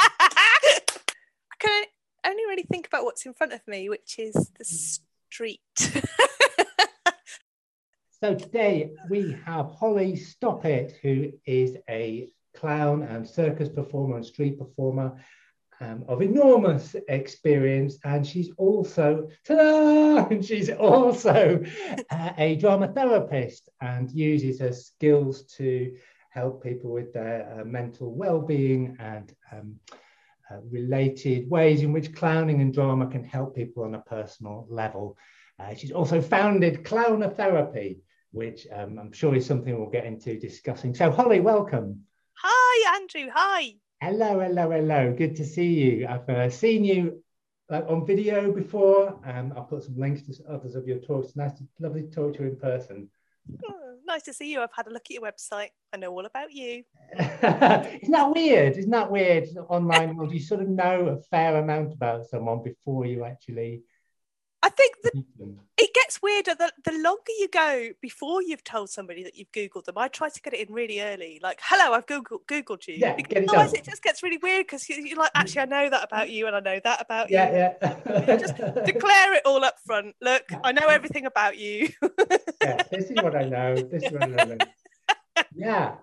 I can only really think about what's in front of me, which is the street. So today we have Holly Stoppit, who is a clown and circus performer and street performer um, of enormous experience, and she's also ta-da! And she's also uh, a drama therapist and uses her skills to help people with their uh, mental well-being and um, uh, related ways in which clowning and drama can help people on a personal level. Uh, she's also founded Clownotherapy, which um, I'm sure is something we'll get into discussing. So, Holly, welcome. Hi, Andrew. Hi. Hello, hello, hello. Good to see you. I've uh, seen you uh, on video before. Um, I'll put some links to others of your talks. Nice, to, lovely to talk to you in person. Oh, nice to see you. I've had a look at your website. I know all about you. Isn't that weird? Isn't that weird? Online world, you sort of know a fair amount about someone before you actually I think that it gets weirder the, the longer you go before you've told somebody that you've Googled them. I try to get it in really early, like, hello, I've Googled, Googled you. Yeah, because it otherwise, it just gets really weird because you, are like, actually, I know that about you and I know that about yeah, you. Yeah, yeah. just declare it all up front. Look, I know everything about you. yeah, this is what I know. This is what I know. Yeah,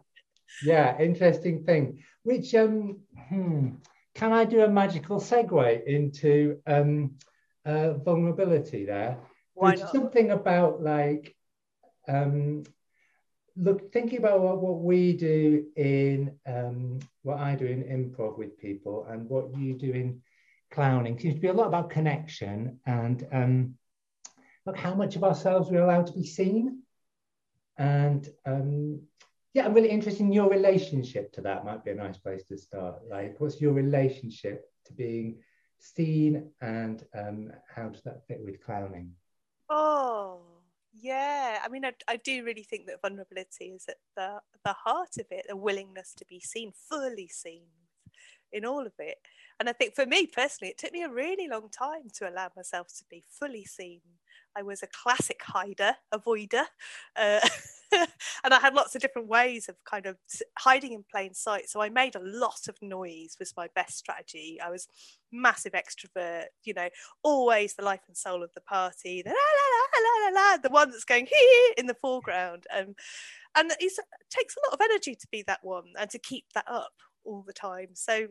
yeah, interesting thing. Which, um, hmm, can I do a magical segue into um, uh, vulnerability there. Why There's not? something about like um, look thinking about what, what we do in um, what I do in improv with people and what you do in clowning seems to be a lot about connection and um, look how much of ourselves we're allowed to be seen. And um, yeah, I'm really interested in your relationship to that. Might be a nice place to start. Like, what's your relationship to being seen and um, how does that fit with clowning? Oh, yeah. I mean, I, I do really think that vulnerability is at the, the heart of it, a willingness to be seen, fully seen in all of it. And I think for me personally, it took me a really long time to allow myself to be fully seen. I was a classic hider, avoider. Uh, and I had lots of different ways of kind of hiding in plain sight. So I made a lot of noise was my best strategy. I was massive extrovert, you know, always the life and soul of the party, the la la la la la la, the one that's going here in the foreground. Um, and it takes a lot of energy to be that one and to keep that up all the time. So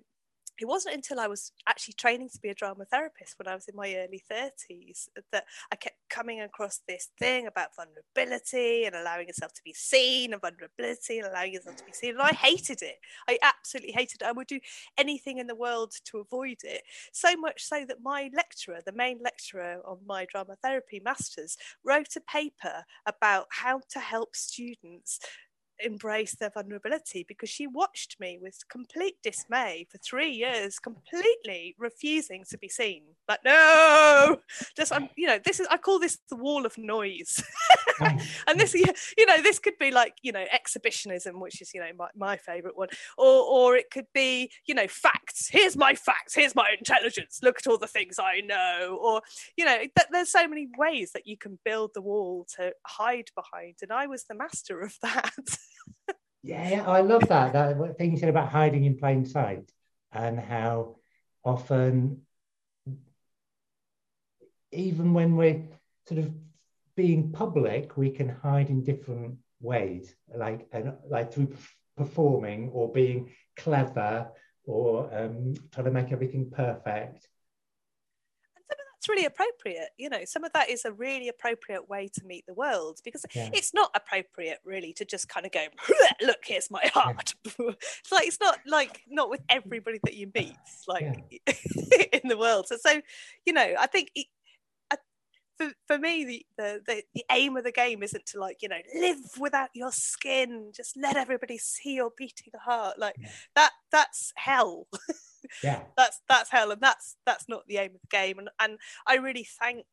it wasn't until I was actually training to be a drama therapist when I was in my early 30s that I kept coming across this thing about vulnerability and allowing yourself to be seen and vulnerability and allowing yourself to be seen. And I hated it. I absolutely hated it. I would do anything in the world to avoid it. So much so that my lecturer, the main lecturer on my drama therapy masters, wrote a paper about how to help students embrace their vulnerability because she watched me with complete dismay for three years, completely refusing to be seen. Like, no, just I'm, you know, this is I call this the wall of noise. Mm. and this, you know, this could be like, you know, exhibitionism, which is, you know, my, my favorite one, or or it could be, you know, facts. Here's my facts. Here's my intelligence. Look at all the things I know. Or, you know, th- there's so many ways that you can build the wall to hide behind, and I was the master of that. Yeah, I love that. That thing you said about hiding in plain sight and how often, even when we're sort of being public, we can hide in different ways, like and like through performing or being clever or um, trying to make everything perfect that's really appropriate. You know, some of that is a really appropriate way to meet the world because yeah. it's not appropriate really to just kind of go, look, here's my heart. Yeah. it's like it's not like not with everybody that you meet, like yeah. in the world. So, so you know, I think it, for, for me the, the, the the aim of the game isn't to like you know live without your skin just let everybody see your beating heart like that that's hell yeah. that's that's hell, and that's that's not the aim of the game. And and I really thank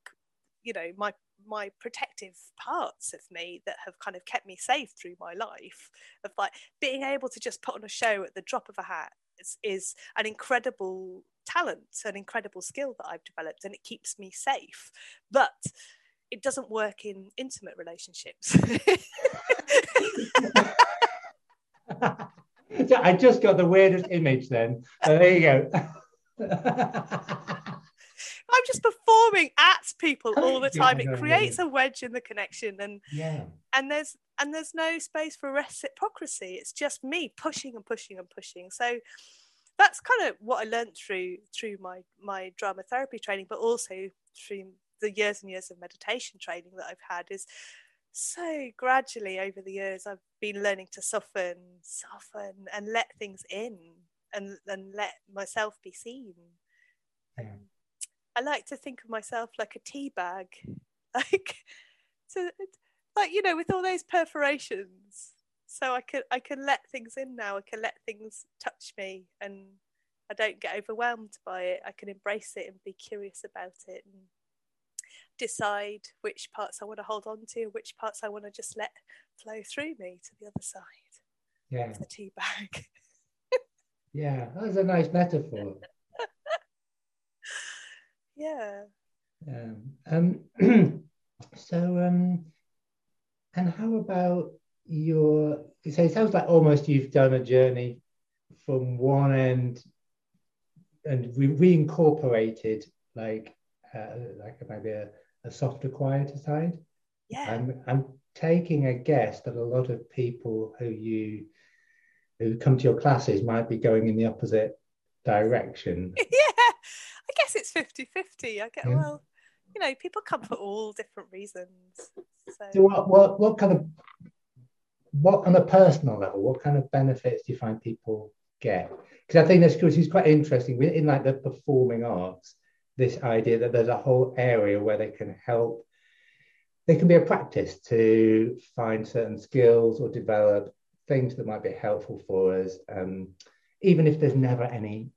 you know my my protective parts of me that have kind of kept me safe through my life of like being able to just put on a show at the drop of a hat is, is an incredible talent an incredible skill that i've developed and it keeps me safe but it doesn't work in intimate relationships I just got the weirdest image then. So there you go. I'm just performing at people all the time. Yeah, it creates yeah. a wedge in the connection, and yeah, and there's and there's no space for reciprocity. It's just me pushing and pushing and pushing. So that's kind of what I learned through through my my drama therapy training, but also through the years and years of meditation training that I've had is so gradually over the years I've been learning to soften, soften and let things in and and let myself be seen. Yeah. Um, I like to think of myself like a tea bag, like so, like you know, with all those perforations. So I can I can let things in now. I can let things touch me, and I don't get overwhelmed by it. I can embrace it and be curious about it, and decide which parts I want to hold on to, which parts I want to just let flow through me to the other side. Yeah, the tea bag. yeah, that was a nice metaphor. yeah. Um, um so um and how about your so it sounds like almost you've done a journey from one end and re- reincorporated like uh, like maybe a, a softer quieter side yeah I'm, I'm taking a guess that a lot of people who you who come to your classes might be going in the opposite direction yeah I guess it's 50 50. I get, yeah. well, you know, people come for all different reasons. So, so what, what, what kind of, what on a personal level, what kind of benefits do you find people get? Because I think that's because it's quite interesting in like the performing arts, this idea that there's a whole area where they can help. They can be a practice to find certain skills or develop things that might be helpful for us, um, even if there's never any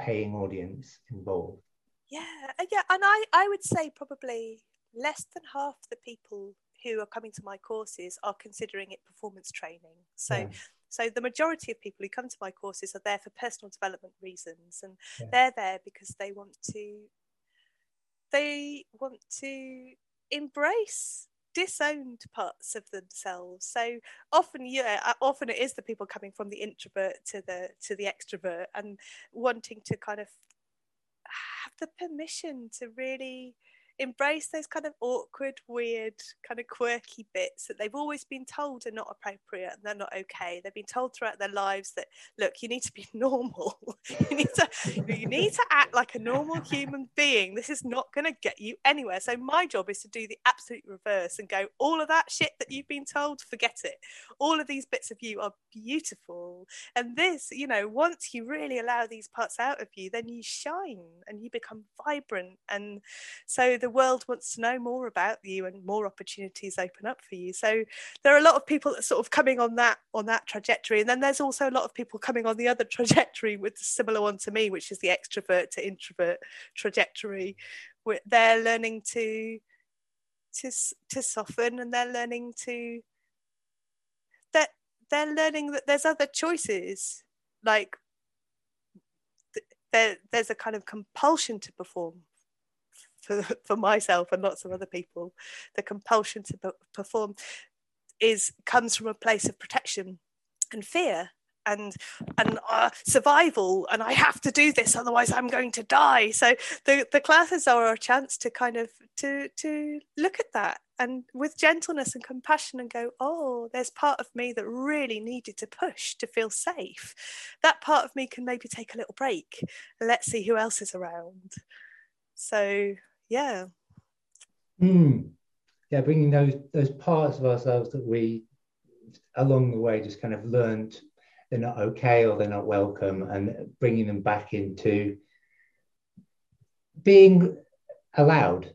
paying audience involved. Yeah, uh, yeah, and I, I would say probably less than half the people who are coming to my courses are considering it performance training. So yeah. So the majority of people who come to my courses are there for personal development reasons and yeah. they're there because they want to they want to embrace disowned parts of themselves so often yeah uh, often it is the people coming from the introvert to the to the extrovert and wanting to kind of have the permission to really embrace those kind of awkward, weird, kind of quirky bits that they've always been told are not appropriate and they're not okay. They've been told throughout their lives that look, you need to be normal. you need to you need to act like a normal human being. This is not going to get you anywhere. So my job is to do the absolute reverse and go all of that shit that you've been told, forget it. All of these bits of you are beautiful. And this, you know, once you really allow these parts out of you, then you shine and you become vibrant and so the world wants to know more about you and more opportunities open up for you. So there are a lot of people that sort of coming on that on that trajectory. And then there's also a lot of people coming on the other trajectory with a similar one to me which is the extrovert to introvert trajectory. Where they're learning to to to soften and they're learning to that they're, they're learning that there's other choices. Like there, there's a kind of compulsion to perform for, for myself and lots of other people, the compulsion to perform is comes from a place of protection and fear and and uh, survival and i have to do this otherwise i'm going to die. So the the classes are a chance to kind of to to look at that and with gentleness and compassion and go oh there's part of me that really needed to push to feel safe. That part of me can maybe take a little break. Let's see who else is around. So yeah mm. yeah bringing those those parts of ourselves that we along the way just kind of learned they're not okay or they're not welcome and bringing them back into being allowed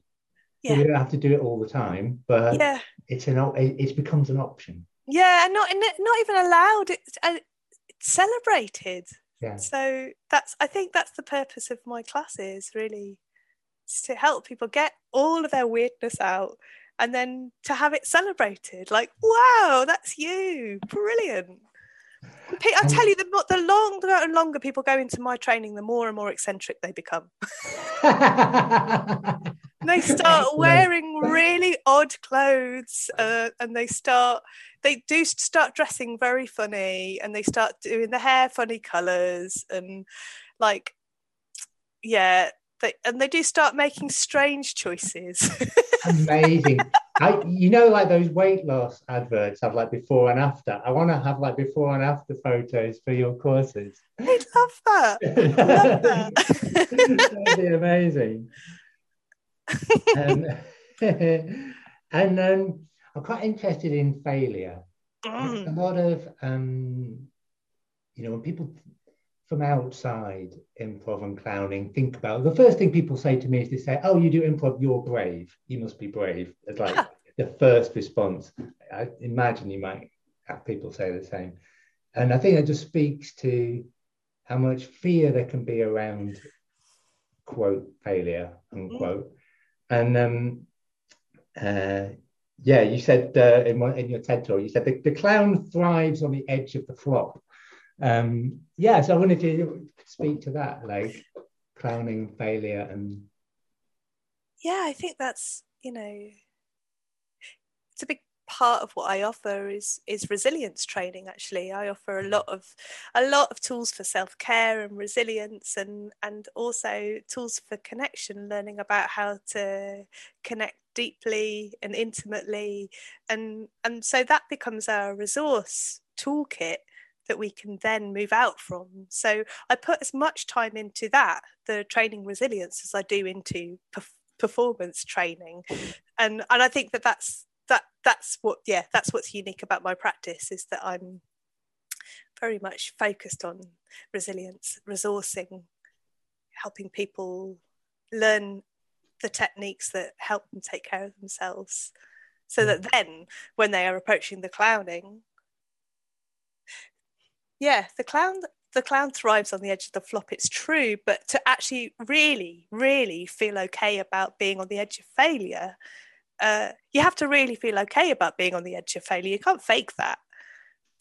yeah. you don't have to do it all the time but yeah it's an it becomes an option yeah and not not even allowed it's, uh, it's celebrated yeah. so that's i think that's the purpose of my classes really to help people get all of their weirdness out and then to have it celebrated. Like wow that's you. Brilliant. I tell you, the, the longer and longer people go into my training, the more and more eccentric they become. they start wearing really odd clothes, uh, and they start they do start dressing very funny, and they start doing the hair funny colours, and like yeah, they, and they do start making strange choices. Amazing. I, you know, like those weight loss adverts have like before and after. I want to have like before and after photos for your courses. I love that. I love that. That'd be amazing. um, and um, I'm quite interested in failure. Mm. A lot of, um, you know, when people from outside improv and clowning think about the first thing people say to me is they say oh you do improv you're brave. You must be brave. It's like the first response. I imagine you might have people say the same. And i think that just speaks to how much fear there can be around quote failure unquote. Mm. and um uh yeah you said uh, in, one, in your ted talk you said the, the clown thrives on the edge of the flop um, yeah, so I wanted to speak to that, like clowning failure and. Yeah, I think that's you know, it's a big part of what I offer is is resilience training. Actually, I offer a lot of a lot of tools for self care and resilience, and and also tools for connection, learning about how to connect deeply and intimately, and and so that becomes our resource toolkit that we can then move out from. So I put as much time into that, the training resilience, as I do into performance training, and and I think that that's that that's what yeah that's what's unique about my practice is that I'm very much focused on resilience, resourcing, helping people learn the techniques that help them take care of themselves so that mm. then when they are approaching the clowning yeah, the clown the clown thrives on the edge of the flop. It's true, but to actually really, really feel okay about being on the edge of failure, uh, you have to really feel okay about being on the edge of failure. You can't fake that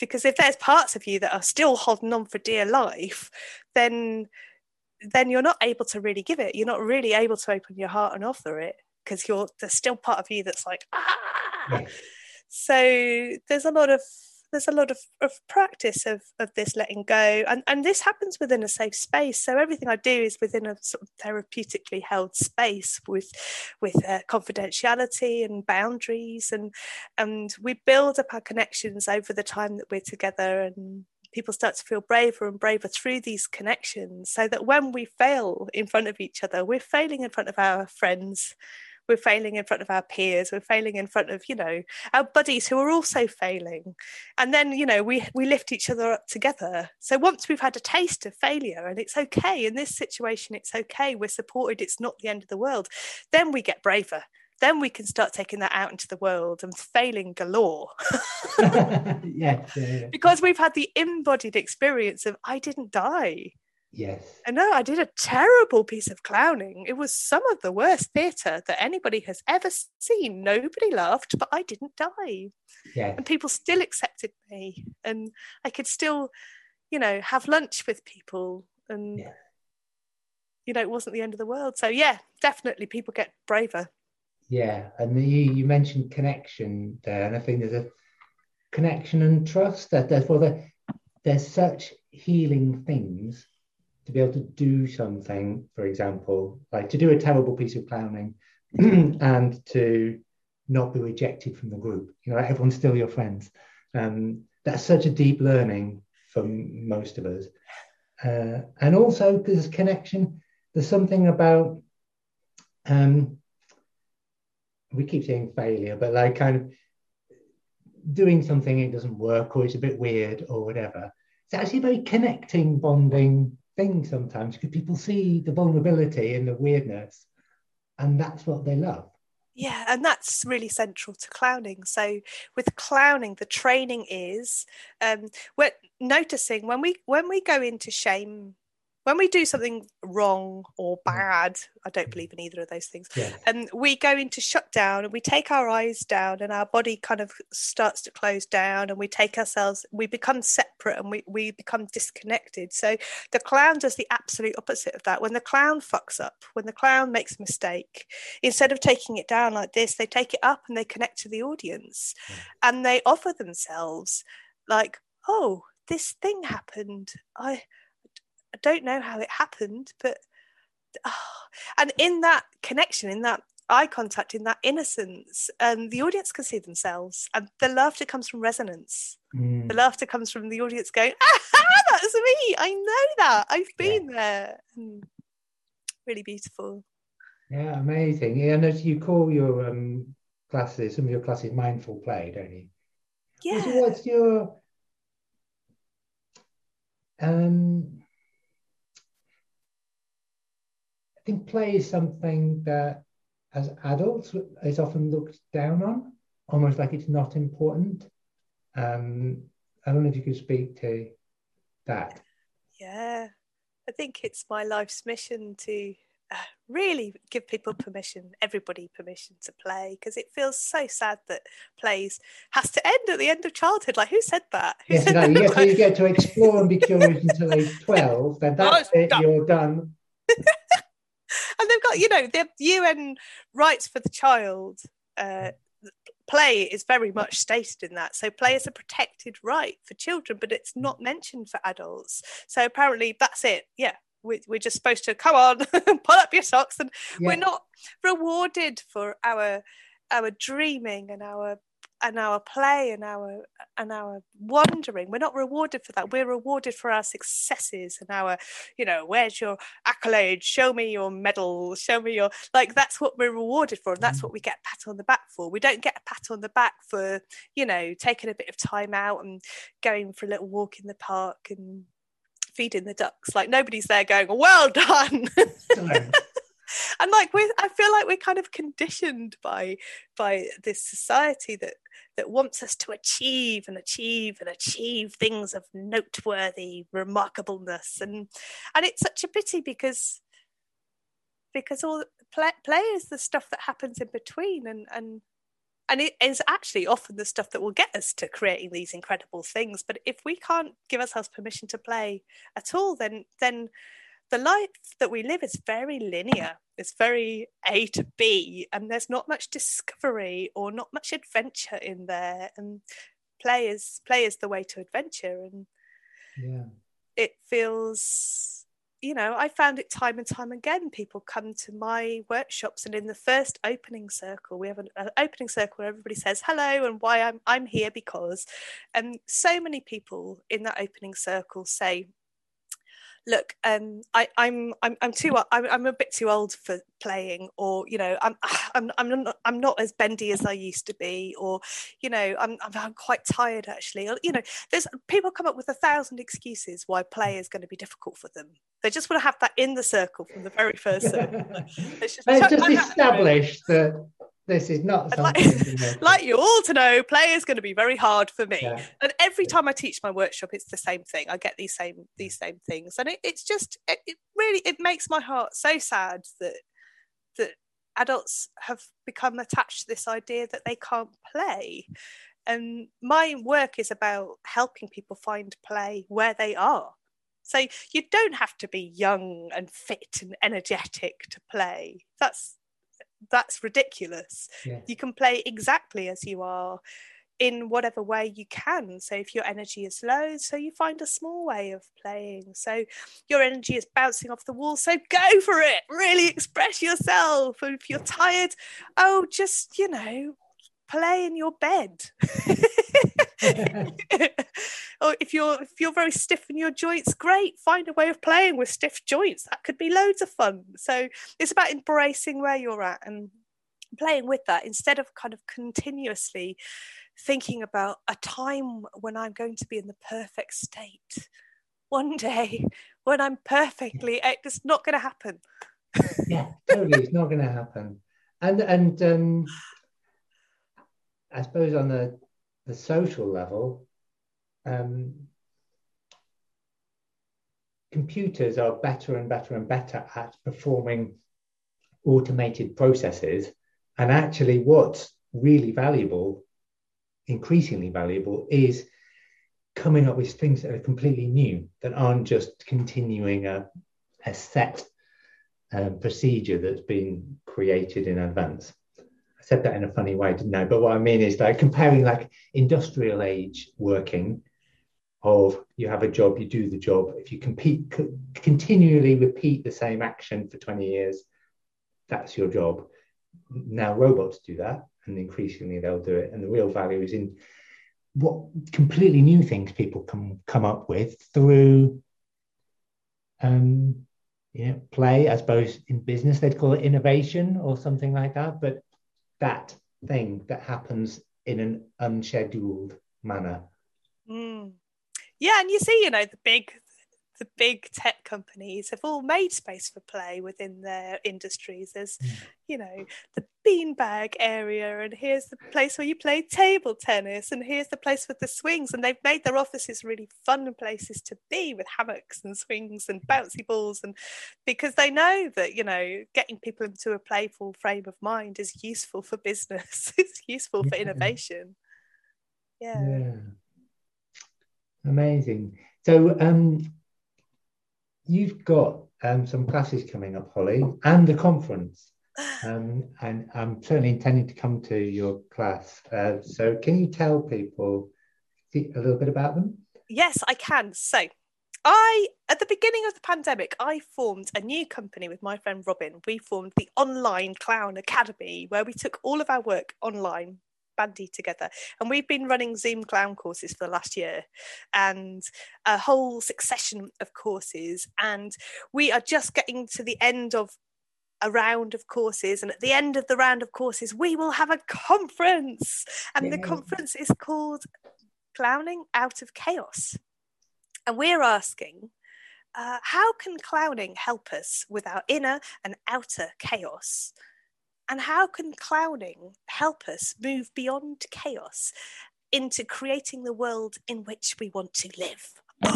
because if there's parts of you that are still holding on for dear life, then then you're not able to really give it. You're not really able to open your heart and offer it because you're there's still part of you that's like ah. So there's a lot of there's a lot of, of practice of, of this letting go and, and this happens within a safe space. So everything i do is within a sort of therapeutically held space with with uh, confidentiality and boundaries and and we build up our connections over the time that we're together and people start to feel braver and braver through these connections so that when we fail in front of each other we're failing in front of our friends we're failing in front of our peers we're failing in front of you know our buddies who are also failing and then you know we we lift each other up together so once we've had a taste of failure and it's okay in this situation it's okay we're supported it's not the end of the world then we get braver then we can start taking that out into the world and failing galore. yeah, yeah, yeah, Because we've had the embodied experience of I didn't die. Yes. And no, I did a terrible piece of clowning. It was some of the worst theatre that anybody has ever seen. Nobody laughed, but I didn't die. Yeah. And people still accepted me. And I could still, you know, have lunch with people. And, yeah. you know, it wasn't the end of the world. So, yeah, definitely people get braver. Yeah. And you, you mentioned connection there. And I think there's a connection and trust that there's, well, there's such healing things to be able to do something, for example, like to do a terrible piece of clowning and to not be rejected from the group. You know, everyone's still your friends. Um, that's such a deep learning for most of us. Uh, and also there's connection, there's something about um, we keep saying failure, but like kind of doing something it doesn't work or it's a bit weird or whatever. It's actually very connecting, bonding thing sometimes because people see the vulnerability and the weirdness, and that's what they love. Yeah, and that's really central to clowning. So with clowning, the training is um, we're noticing when we when we go into shame when we do something wrong or mm-hmm. bad, I don't believe in either of those things, Yeah. and we go into shutdown and we take our eyes down and our body kind of starts to close down and we take ourselves, we become separate and we, we become disconnected. So the clown does the absolute opposite of that. When the clown fucks up, when the clown makes a mistake, instead of taking it down like this, they take it up and they connect to the audience Yeah. and they offer themselves like, oh, this thing happened. I, I don't know how it happened, but oh. and in that connection, in that eye contact, in that innocence, um, the audience can see themselves, and the laughter comes from resonance. Mm. The laughter comes from the audience going, "Ah, that's me! I know that. I've been there." Mm. Really beautiful. Yeah, amazing. Yeah, and as you call your um, classes, some of your classes mindful play, don't you? Yeah. What's your um I think play is something that as adults is often looked down on, almost like it's not important. Um, I don't know if you could speak to that. Yeah, I think it's my life's mission to uh, really give people permission, everybody permission to play, because it feels so sad that plays has to end at the end of childhood. Like, who said that? Who Yes, said no, you, that? get to, you get to explore and be curious until age 12, then Oh, that's it's it, done. you're done. and they've got, you know, the UN rights for the child. Uh, play is very much stated in that. So play is a protected right for children, but it's not mentioned for adults. So apparently that's it. Yeah. We, we're just supposed to come on, pull up your socks, and Yeah. we're not rewarded for our our dreaming and our and our play and our and our wandering. We're not rewarded for that. We're rewarded for our successes. And our you know where's your accolade? Show me your medal. Show me your like that's what we're rewarded for. And that's mm. what we get a pat on the back for. We don't get a pat on the back for you know taking a bit of time out and going for a little walk in the park and feeding the ducks. Like nobody's there going well done. and like we i feel like we're kind of conditioned by by this society that that wants us to achieve and achieve and achieve things of noteworthy remarkableness. And and it's such a pity because because all play, play is the stuff that happens in between and and and it is actually often the stuff that will get us to creating these incredible things. But if we can't give ourselves permission to play at all then then the life that we live is very linear it's very a to b and there's not much discovery or not much adventure in there and play is play is the way to adventure and Yeah. it feels you know i found it time and time again people come to my workshops and in the first opening circle we have an, an opening circle where everybody says hello and why i'm i'm here because and so many people in that opening circle say look um I, i'm i'm i'm too I'm, I'm a bit too old for playing or you know i'm i'm i'm not i'm not as bendy as i used to be or you know i'm i'm, I'm quite tired actually or, you know there's people come up with a thousand excuses why play is going to be difficult for them they just want to have that in the circle from the very first circle It's just Let's just that out the room. establish that this is not like- like you all to know play is going to be very hard for me Yeah. and every time I teach my workshop, it's the same thing. I get these same these same things, and it, it's just it, it really it makes my heart so sad that that adults have become attached to this idea that they can't play. And my work is about helping people find play where they are. So you don't have to be young and fit and energetic to play. That's that's ridiculous Yeah. you can play exactly as you are in whatever way you can. So if your energy is low, so you find a small way of playing. So your energy is bouncing off the wall, so go for it. Really express yourself. And if you're tired, oh, just you know, play in your bed. or if you're if you're very stiff in your joints, great. Find a way of playing with stiff joints. That could be loads of fun. So it's about embracing where you're at and playing with that instead of kind of continuously thinking about a time when I'm going to be in the perfect state. One day when I'm perfectly, it's not going to happen. yeah, totally. It's not going to happen. And and um, I suppose on the the social level, um, computers are better and better and better at performing automated processes. And actually, what's really valuable, increasingly valuable, is coming up with things that are completely new, that aren't just continuing a, a set um, procedure that's been created in advance. I said that in a funny way, didn't I? But what I mean is like comparing like industrial age working of you have a job, you do the job. If you compete, continually repeat the same action for 20 years, that's your job. Now robots do that, and increasingly they'll do it. And the real value is in what completely new things people can come up with through um, you know, play. I suppose in business they'd call it innovation or something like that. But that thing that happens in an unscheduled manner. Mm. Yeah, and you see, you know, the big the big tech companies have all made space for play within their industries. There's, mm. you know, the beanbag area, and here's the place where you play table tennis, and here's the place with the swings. And they've made their offices really fun places to be with hammocks and swings and bouncy balls. And because they know that, you know, getting people into a playful frame of mind is useful for business, it's useful for innovation. Yeah. yeah. Amazing. So, um, you've got um, some classes coming up, Holly, and a conference. Um, and I'm certainly intending to come to your class. Uh, so, can you tell people a little bit about them? Yes, I can. So, I, at the beginning of the pandemic, I formed a new company with my friend Robin. We formed the Online Clown Academy, where we took all of our work online bandy together. And we've been running Zoom clown courses for the last year and a whole succession of courses. And we are just getting to the end of a round of courses and at the end of the round of courses we will have a conference and Yay. the conference is called clowning out of chaos and we're asking uh, how can clowning help us with our inner and outer chaos and how can clowning help us move beyond chaos into creating the world in which we want to live?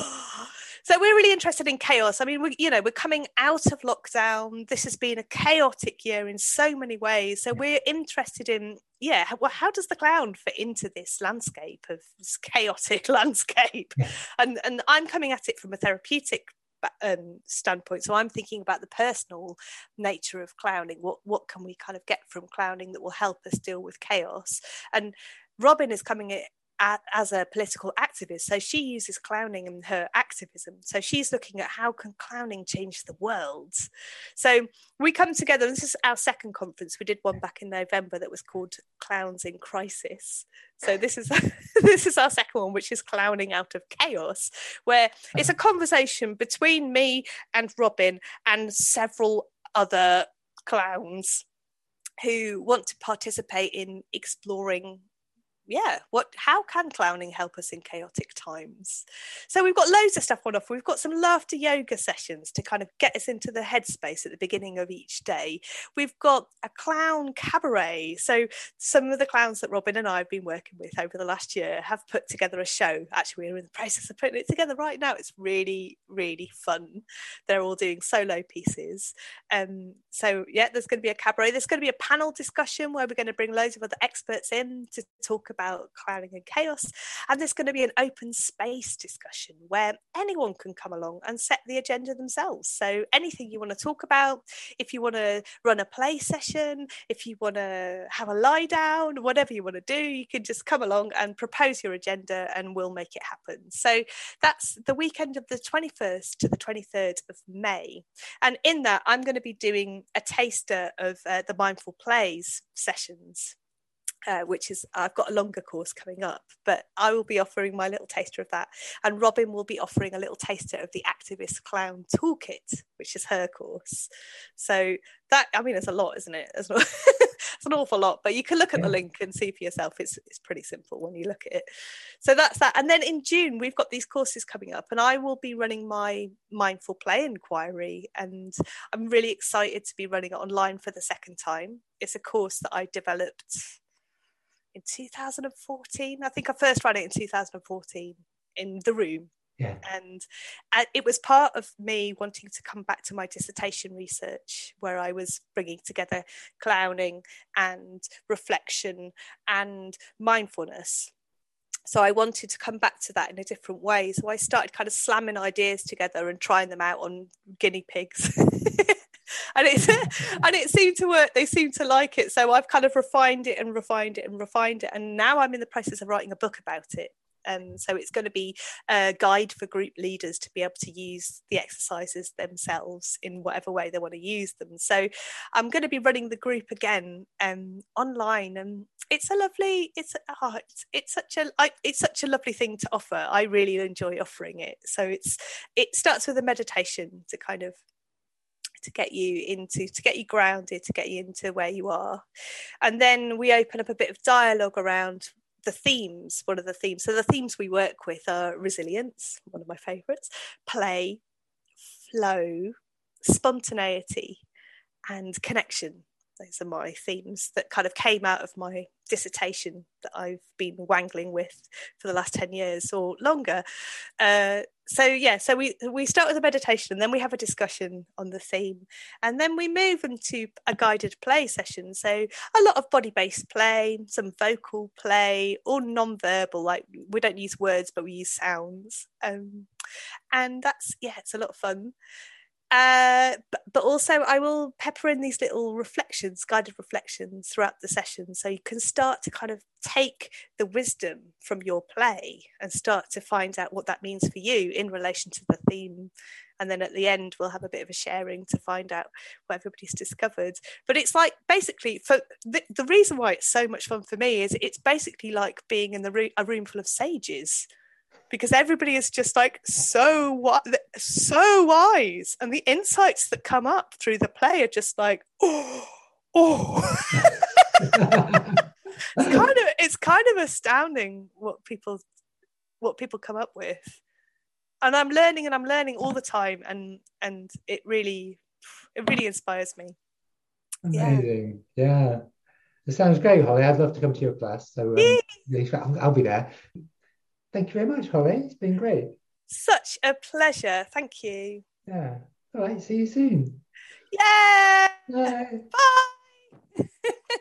so we're really interested in chaos. I mean, we, you know, we're coming out of lockdown. This has been a chaotic year in so many ways. So we're interested in, yeah, well, how does the clown fit into this landscape of this chaotic landscape? And and I'm coming at it from a therapeutic um, standpoint. So I'm thinking about the personal nature of clowning. What what can we kind of get from clowning that will help us deal with chaos? And Robin is coming as a political activist. So she uses clowning in her activism. So she's looking at how can clowning change the world. So we come together. This is our second conference. We did one back in November that was called Clowns in Crisis. So this is this is our second one, which is clowning out of chaos, where it's a conversation between me and Robin and several other clowns who want to participate in exploring yeah what how can clowning help us in chaotic times? So we've got loads of stuff on offer. We've got some laughter yoga sessions to kind of get us into the headspace at the beginning of each day. We've got a clown cabaret. So some of the clowns that robin and i have been working with over the last year have put together a show. Actually we're in the process of putting it together right now. It's really really fun. They're all doing solo pieces. Um so yeah there's going to be a cabaret. There's going to be a panel discussion where we're going to bring loads of other experts in to talk about clowning and chaos. And there's going to be an open space discussion where anyone can come along and set the agenda themselves. So anything you want to talk about, if you want to run a play session, if you want to have a lie down, whatever you want to do, you can just come along and propose your agenda and we'll make it happen. So that's the weekend of the 21st to the 23rd of May. And in that, I'm going to be doing a taster of uh, the Mindful Plays sessions uh, which is I've got a longer course coming up, but I will be offering my little taster of that, and Robin will be offering a little taster of the Activist Clown Toolkit, which is her course. So that I mean, it's a lot, isn't it? It's, not, it's an awful lot, but you can look at yeah. the link and see for yourself. It's it's pretty simple when you look at it. So that's that, and then in June we've got these courses coming up, and I will be running my mindful play inquiry, and I'm really excited to be running it online for the second time. It's a course that I developed in 2014. I think I first ran it in 2014 in the room Yeah. And, and it was part of me wanting to come back to my dissertation research, where I was bringing together clowning and reflection and mindfulness. So I wanted to come back to that in a different way. So I started kind of slamming ideas together and trying them out on guinea pigs. and it and it seemed to work. They seemed to like it. So I've kind of refined it and refined it and refined it. And now I'm in the process of writing a book about it. Um, so it's going to be a guide for group leaders to be able to use the exercises themselves in whatever way they want to use them. So I'm going to be running the group again um, online, and it's a lovely, it's oh, it's, it's such a I, it's such a lovely thing to offer. I really enjoy offering it. So it's it starts with a meditation to kind of to get you into to get you grounded to get you into where you are. And then we open up a bit of dialogue around the themes one of the themes? So the themes we work with are resilience one of my favorites play flow spontaneity and connection those are my themes that kind of came out of my dissertation that I've been wangling with for the last 10 years or longer. Uh, so yeah, so we we start with a meditation and then we have a discussion on the theme and then we move into a guided play session. So a lot of body-based play, some vocal play, all non-verbal, like we don't use words but we use sounds. Um, and that's yeah, it's a lot of fun. Uh, but, also, I will pepper in these little reflections, guided reflections throughout the session. So you can start to kind of take the wisdom from your play and start to find out what that means for you in relation to the theme. And then at the end, we'll have a bit of a sharing to find out what everybody's discovered. But it's like basically, for the, the reason why it's so much fun for me is it's basically like being in the room, a room full of sages because everybody is just like so so wise and the insights that come up through the play are just like oh oh. It's kind of it's kind of astounding what people what people come up with. And i'm learning and i'm learning all the time and and it really it really inspires me. Amazing. Yeah, yeah. it sounds great holly. I'd love to come to your class so um, I'll, I'll be there Thank you very much, Holly. It's been great. Such a pleasure. Thank you. Yeah. All right. See you soon. Yeah. Bye. Bye.